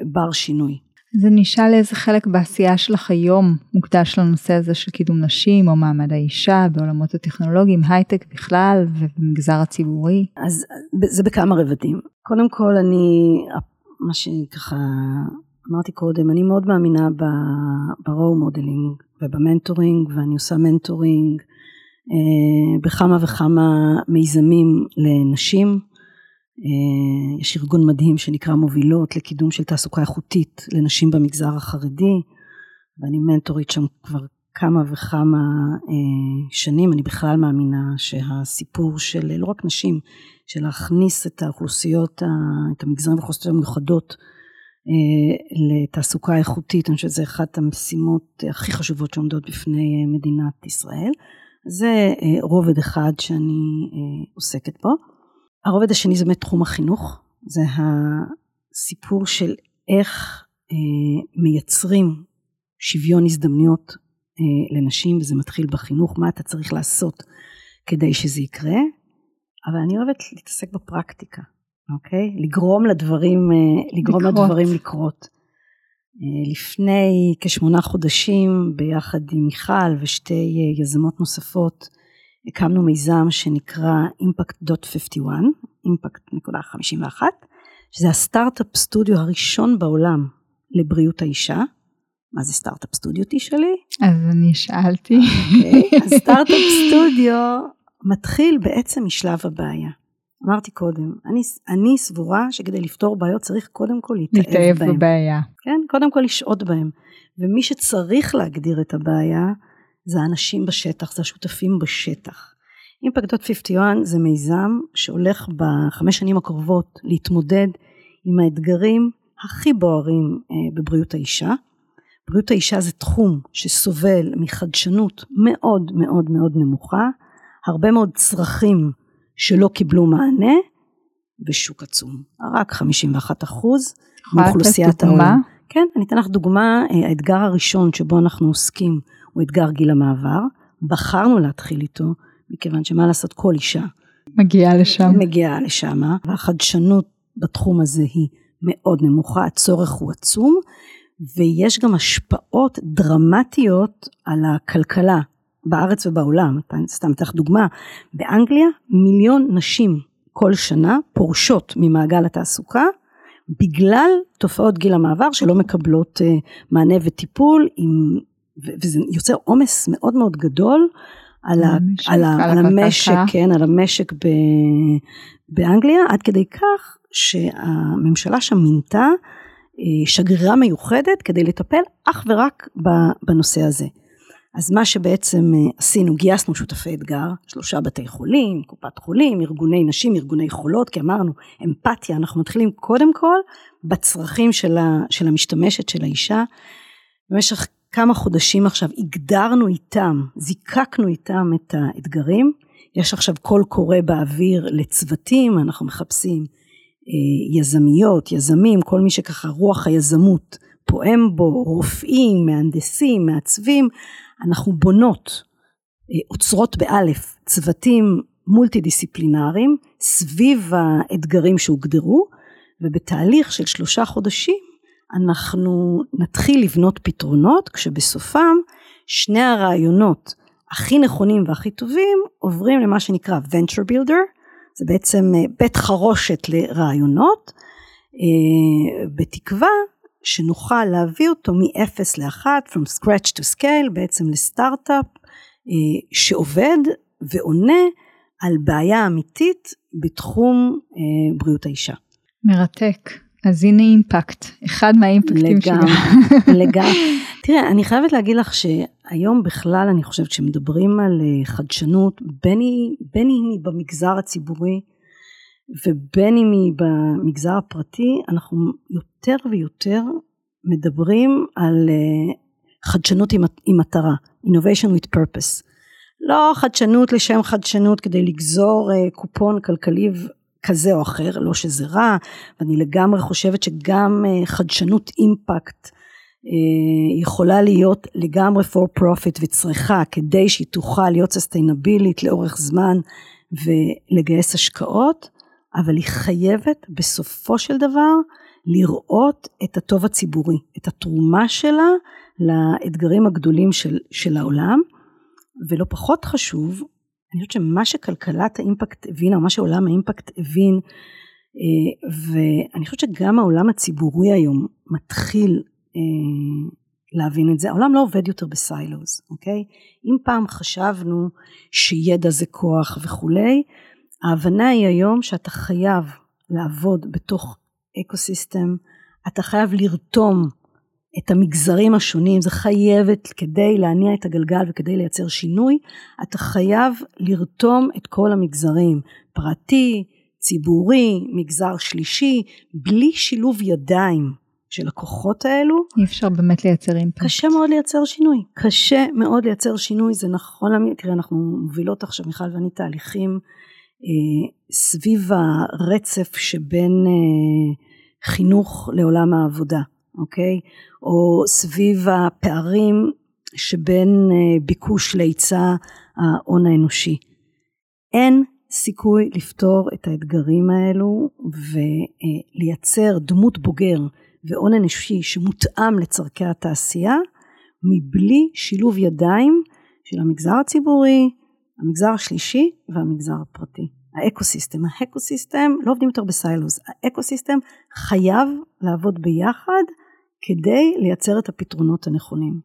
בר שינוי. זה נשאל איזה חלק בעשייה שלך היום מוקדש לנושא הזה של קידום נשים או מעמד האישה בעולמות הטכנולוגיים, הייטק בכלל ובמגזר הציבורי? אז זה בכמה רבדים. קודם כל אני, מה שככה אמרתי קודם, אני מאוד מאמינה ב-role modeling ובמנטורינג ואני עושה מנטורינג אה, בכמה וכמה מיזמים לנשים. אה, יש ארגון מדהים שנקרא מובילות לקידום של תעסוקה איכותית לנשים במגזר החרדי, ואני מנטורית שם כבר כמה וכמה אה, שנים, אני בכלל מאמינה שהסיפור של לא רק נשים, של להכניס את האוכלוסיות, את המגזרים והאוכלוסיות המיוחדות אה, לתעסוקה איכותית, אני חושבת שזה אחת המשימות הכי חשובות שעומדות בפני אה, מדינת ישראל. זה אה, רובד אחד שאני עוסקת בו. הרובד השני זה באמת תחום החינוך, זה הסיפור של איך מייצרים שוויון הזדמנויות לנשים, וזה מתחיל בחינוך, מה אתה צריך לעשות כדי שזה יקרה, אבל אני אוהבת להתעסק בפרקטיקה. אוקיי? לגרום לדברים, אה, לגרום לקרות. לדברים לקרות. אה, לפני כשמונה חודשים, ביחד עם מיכל ושתי אה, יזמות נוספות, הקמנו מיזם שנקרא Impact.51, Impact.51, שזה הסטארט-אפ סטודיו הראשון בעולם לבריאות האישה. מה זה סטארט-אפ סטודיו תשאלי? אז אני שאלתי. אוקיי, אז סטארט-אפ סטודיו מתחיל בעצם משלב הבעיה. אמרתי קודם, אני, אני סבורה שכדי לפתור בעיות צריך קודם כל להתאהב בהם. להתאהב בבעיה. כן, קודם כל לשהות בהם. ומי שצריך להגדיר את הבעיה זה האנשים בשטח, זה השותפים בשטח. אימפקט 51 זה מיזם שהולך בחמש שנים הקרובות להתמודד עם האתגרים הכי בוערים אה, בבריאות האישה. בריאות האישה זה תחום שסובל מחדשנות מאוד מאוד מאוד נמוכה, הרבה מאוד צרכים שלא קיבלו מענה, ושוק עצום. רק 51 אחוז מאוכלוסיית העולם. כן, אני אתן לך דוגמה, אה, האתגר הראשון שבו אנחנו עוסקים הוא אתגר גיל המעבר. בחרנו להתחיל איתו, מכיוון שמה לעשות, כל אישה. מגיעה לשם. מגיעה לשם, והחדשנות בתחום הזה היא מאוד נמוכה, הצורך הוא עצום, ויש גם השפעות דרמטיות על הכלכלה בארץ ובעולם, סתם אתן לך דוגמה, באנגליה מיליון נשים כל שנה פורשות ממעגל התעסוקה בגלל תופעות גיל המעבר שלא מקבלות uh, מענה וטיפול עם, וזה יוצר עומס מאוד מאוד גדול על, המשק, על, על, על המשק, כן, על המשק ב, באנגליה, עד כדי כך שהממשלה שם מינתה אה, שגרירה מיוחדת כדי לטפל אך ורק בנושא הזה. אז מה שבעצם אה, עשינו, גייסנו שותפי אתגר, שלושה בתי חולים, קופת חולים, ארגוני נשים, ארגוני חולות, כי אמרנו, אמפתיה, אנחנו מתחילים קודם כל בצרכים של, ה, של המשתמשת, של האישה. במשך כמה חודשים עכשיו הגדרנו איתם, זיקקנו איתם את האתגרים. יש עכשיו קול קורא באוויר לצוותים, אנחנו מחפשים אה, יזמיות, יזמים, כל מי שככה רוח היזמות פועם בו, רופאים, מהנדסים, מעצבים, אנחנו בונות, אה, עוצרות באלף, צוותים מולטי דיסציפלינריים סביב האתגרים שהוגדרו, ובתהליך של שלושה חודשים אנחנו נתחיל לבנות פתרונות, כשבסופם שני הרעיונות הכי נכונים והכי טובים עוברים למה שנקרא venture builder, זה בעצם אה, בית חרושת לרעיונות, אה, בתקווה שנוכל להביא אותו מ-0 ל-1, from scratch to scale, בעצם לסטארט-אפ אה, שעובד ועונה על בעיה אמיתית בתחום אה, בריאות האישה. מרתק. אז הנה אימפקט, אחד מהאימפקטים שלנו. *laughs* לגמרי. תראה, אני חייבת להגיד לך שהיום בכלל אני חושבת שמדברים על אה, חדשנות, בין אם היא במגזר הציבורי ובין אם היא במגזר הפרטי, אנחנו יותר ויותר מדברים על אה, חדשנות עם, מטרה, innovation with purpose. לא חדשנות לשם חדשנות כדי לגזור אה, קופון כלכלי כזה או אחר, לא שזה רע, ואני לגמרי חושבת שגם אה, חדשנות אימפקט יכולה להיות לגמרי for profit וצריכה כדי שהיא תוכל להיות סוסטיינבילית לאורך זמן ולגייס השקעות, אבל היא חייבת בסופו של דבר לראות את הטוב הציבורי, את התרומה שלה לאתגרים הגדולים של, של העולם, ולא פחות חשוב, אני חושבת שמה שכלכלת האימפקט הבינה, או מה שעולם האימפקט הבין, אה, ואני חושבת שגם העולם הציבורי היום מתחיל אה, להבין את זה, העולם לא עובד יותר ב silos, אוקיי? אם פעם חשבנו שידע זה כוח וכולי, ההבנה היא היום שאתה חייב לעבוד בתוך eco-system, אתה חייב לרתום את המגזרים השונים, זה חייבת, כדי להניע את הגלגל וכדי לייצר שינוי, אתה חייב לרתום את כל המגזרים, פרטי, ציבורי, מגזר שלישי, בלי שילוב ידיים של הכוחות האלו. אי אפשר באמת לייצר אימפקט. קשה מאוד לייצר שינוי, קשה מאוד לייצר שינוי, זה נכון, תראה אנחנו מובילות עכשיו מיכל ואני תהליכים סביב הרצף שבין אה, חינוך לעולם העבודה, אוקיי? או סביב הפערים שבין אה, ביקוש להיצע ההון האנושי. אין סיכוי לפתור את האתגרים האלו ולייצר דמות בוגר והון אנושי שמותאם לצורכי התעשייה מבלי שילוב ידיים של המגזר הציבורי, המגזר השלישי והמגזר הפרטי. ה ecosystem, ה ecosystem לא עובדים יותר ב silos, ה ecosystem חייב לעבוד ביחד כדי לייצר את הפתרונות הנכונים.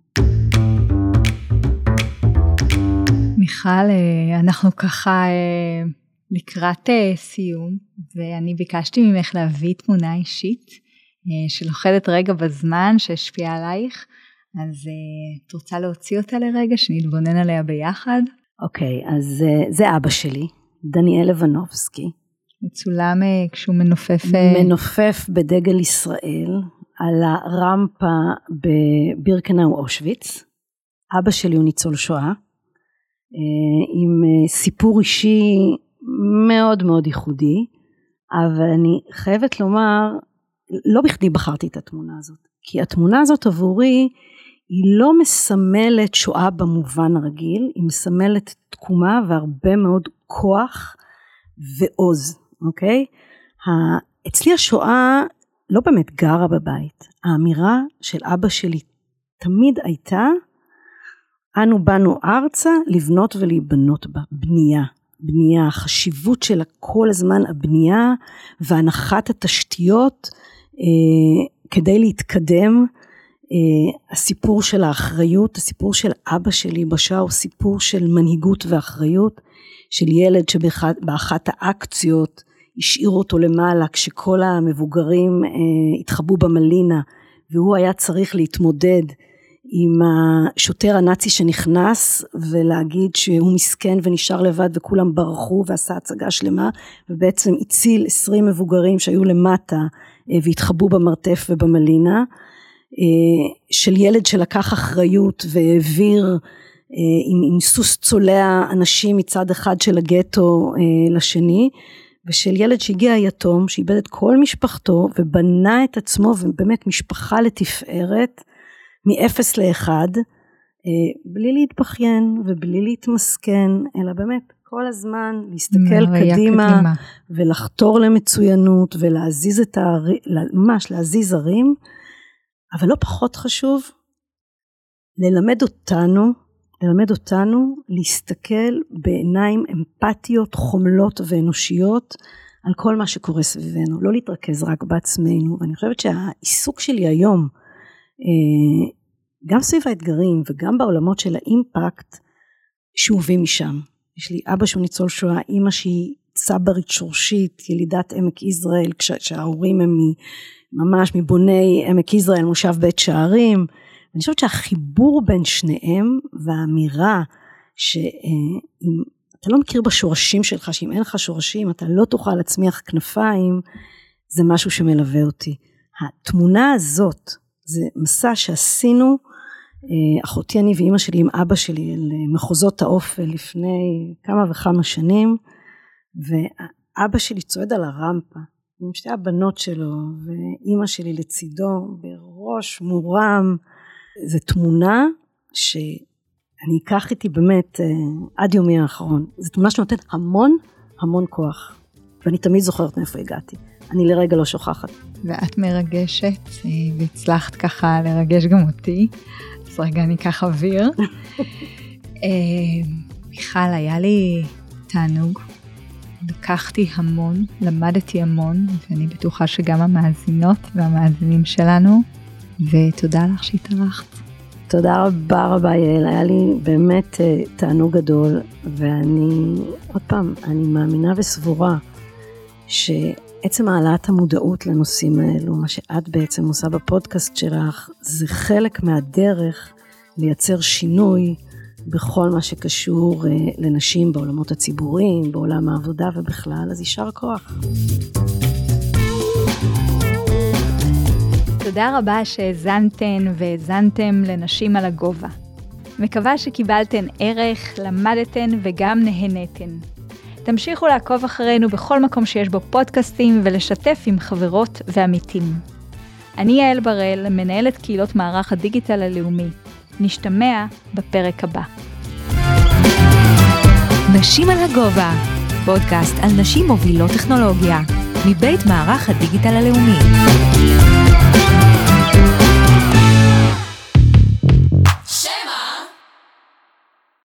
מיכל, אה, אנחנו ככה אה, לקראת אה, סיום, ואני ביקשתי ממך להביא תמונה אישית שלוחדת רגע בזמן שהשפיעה עלייך, אז את רוצה להוציא אותה לרגע, שנתבונן עליה ביחד? אוקיי, okay, אז זה אבא שלי, דניאל לבנובסקי. מצולם כשהוא מנופף... מנופף בדגל ישראל, על הרמפה בבירקנאו אושוויץ. אבא שלי הוא ניצול שואה, אה, עם אה, סיפור אישי מאוד מאוד ייחודי, אבל אני חייבת לומר, לא בכדי בחרתי את התמונה הזאת, כי התמונה הזאת עבורי היא לא מסמלת שואה במובן הרגיל, היא מסמלת תקומה והרבה מאוד כוח ועוז, אוקיי? אצלי השואה לא באמת גרה בבית. האמירה של אבא שלי תמיד הייתה, אנו באנו ארצה לבנות ולהיבנות בה, בנייה. בנייה, החשיבות שלה כל הזמן הבנייה והנחת התשתיות אה, כדי להתקדם. אה, הסיפור של האחריות, הסיפור של אבא שלי בשעה הוא סיפור של מנהיגות ואחריות, של ילד שבאחת האקציות השאירו אותו למעלה כשכל המבוגרים אה, התחבאו במלינה והוא היה צריך להתמודד עם השוטר הנאצי שנכנס ולהגיד שהוא מסכן ונשאר לבד וכולם ברחו ועשה הצגה שלמה ובעצם הציל עשרים מבוגרים שהיו למטה אה, והתחבאו במרתף ובמלינה של ילד שלקח אחריות והעביר עם, עם סוס צולע אנשים מצד אחד של הגטו לשני ושל ילד שהגיע יתום, שאיבד את כל משפחתו ובנה את עצמו ובאמת משפחה לתפארת מאפס לאחד, אה, בלי להתבכיין ובלי להתמסכן, אלא באמת כל הזמן להסתכל קדימה, קדימה. ולחתור למצוינות ולהזיז את הערים, ממש להזיז ערים, אבל לא פחות חשוב, ללמד אותנו ללמד אותנו להסתכל בעיניים אמפתיות, חומלות ואנושיות על כל מה שקורה סביבנו, לא להתרכז רק בעצמנו. ואני חושבת שהעיסוק שלי היום, אה, גם סביב האתגרים וגם בעולמות של האימפקט, שאובים משם. יש לי אבא שהוא ניצול שואה, אימא שהיא צברית שורשית, ילידת עמק יזרעאל, כשההורים הם ממש מבוני עמק יזרעאל, מושב בית שערים. אני חושבת שהחיבור בין שניהם והאמירה שאם אתה לא מכיר בשורשים שלך, שאם אין לך שורשים אתה לא תוכל להצמיח כנפיים, זה משהו שמלווה אותי. התמונה הזאת, זה מסע שעשינו, אה, אחותי אני ואימא שלי עם אבא שלי אל מחוזות האופל לפני כמה וכמה שנים, ואבא שלי צועד על הרמפה עם שתי הבנות שלו ואימא שלי לצידו בראש מורם. זו תמונה שאני אקח איתי באמת אה, עד יומי האחרון. זו תמונה שנותנת המון המון כוח, ואני תמיד זוכרת מאיפה הגעתי. אני לרגע לא שוכחת. ואת מרגשת, אה, והצלחת ככה לרגש גם אותי. אז רגע אני אקח אוויר. *laughs* אה, מיכל, היה לי תענוג. לקחתי המון, למדתי המון, ואני בטוחה שגם המאזינות והמאזינים שלנו ותודה לך שהתארחת. תודה רבה רבה יעל, היה לי באמת אה, תענוג גדול, ואני, עוד פעם, אני מאמינה וסבורה ש... עצם העלאת המודעות לנושאים האלו, מה שאת בעצם עושה בפודקאסט שלך, זה חלק מהדרך לייצר שינוי בכל מה שקשור אה, לנשים בעולמות הציבוריים, בעולם העבודה ובכלל, אז יישר כוח. תודה רבה שהאזנתן והאזנתם לנשים על הגובה. מקווה שקיבלתן ערך, למדתן וגם נהנתן. תמשיכו לעקוב אחרינו בכל מקום שיש בו פודקאסטים ולשתף עם חברות ועמיתים. אני יעל בראל, מנהלת קהילות מערך הדיגיטל הלאומי. נשתמע בפרק הבא. נשים על הגובה, פודקאסט על נשים מובילות טכנולוגיה, מבית מערך הדיגיטל הלאומי.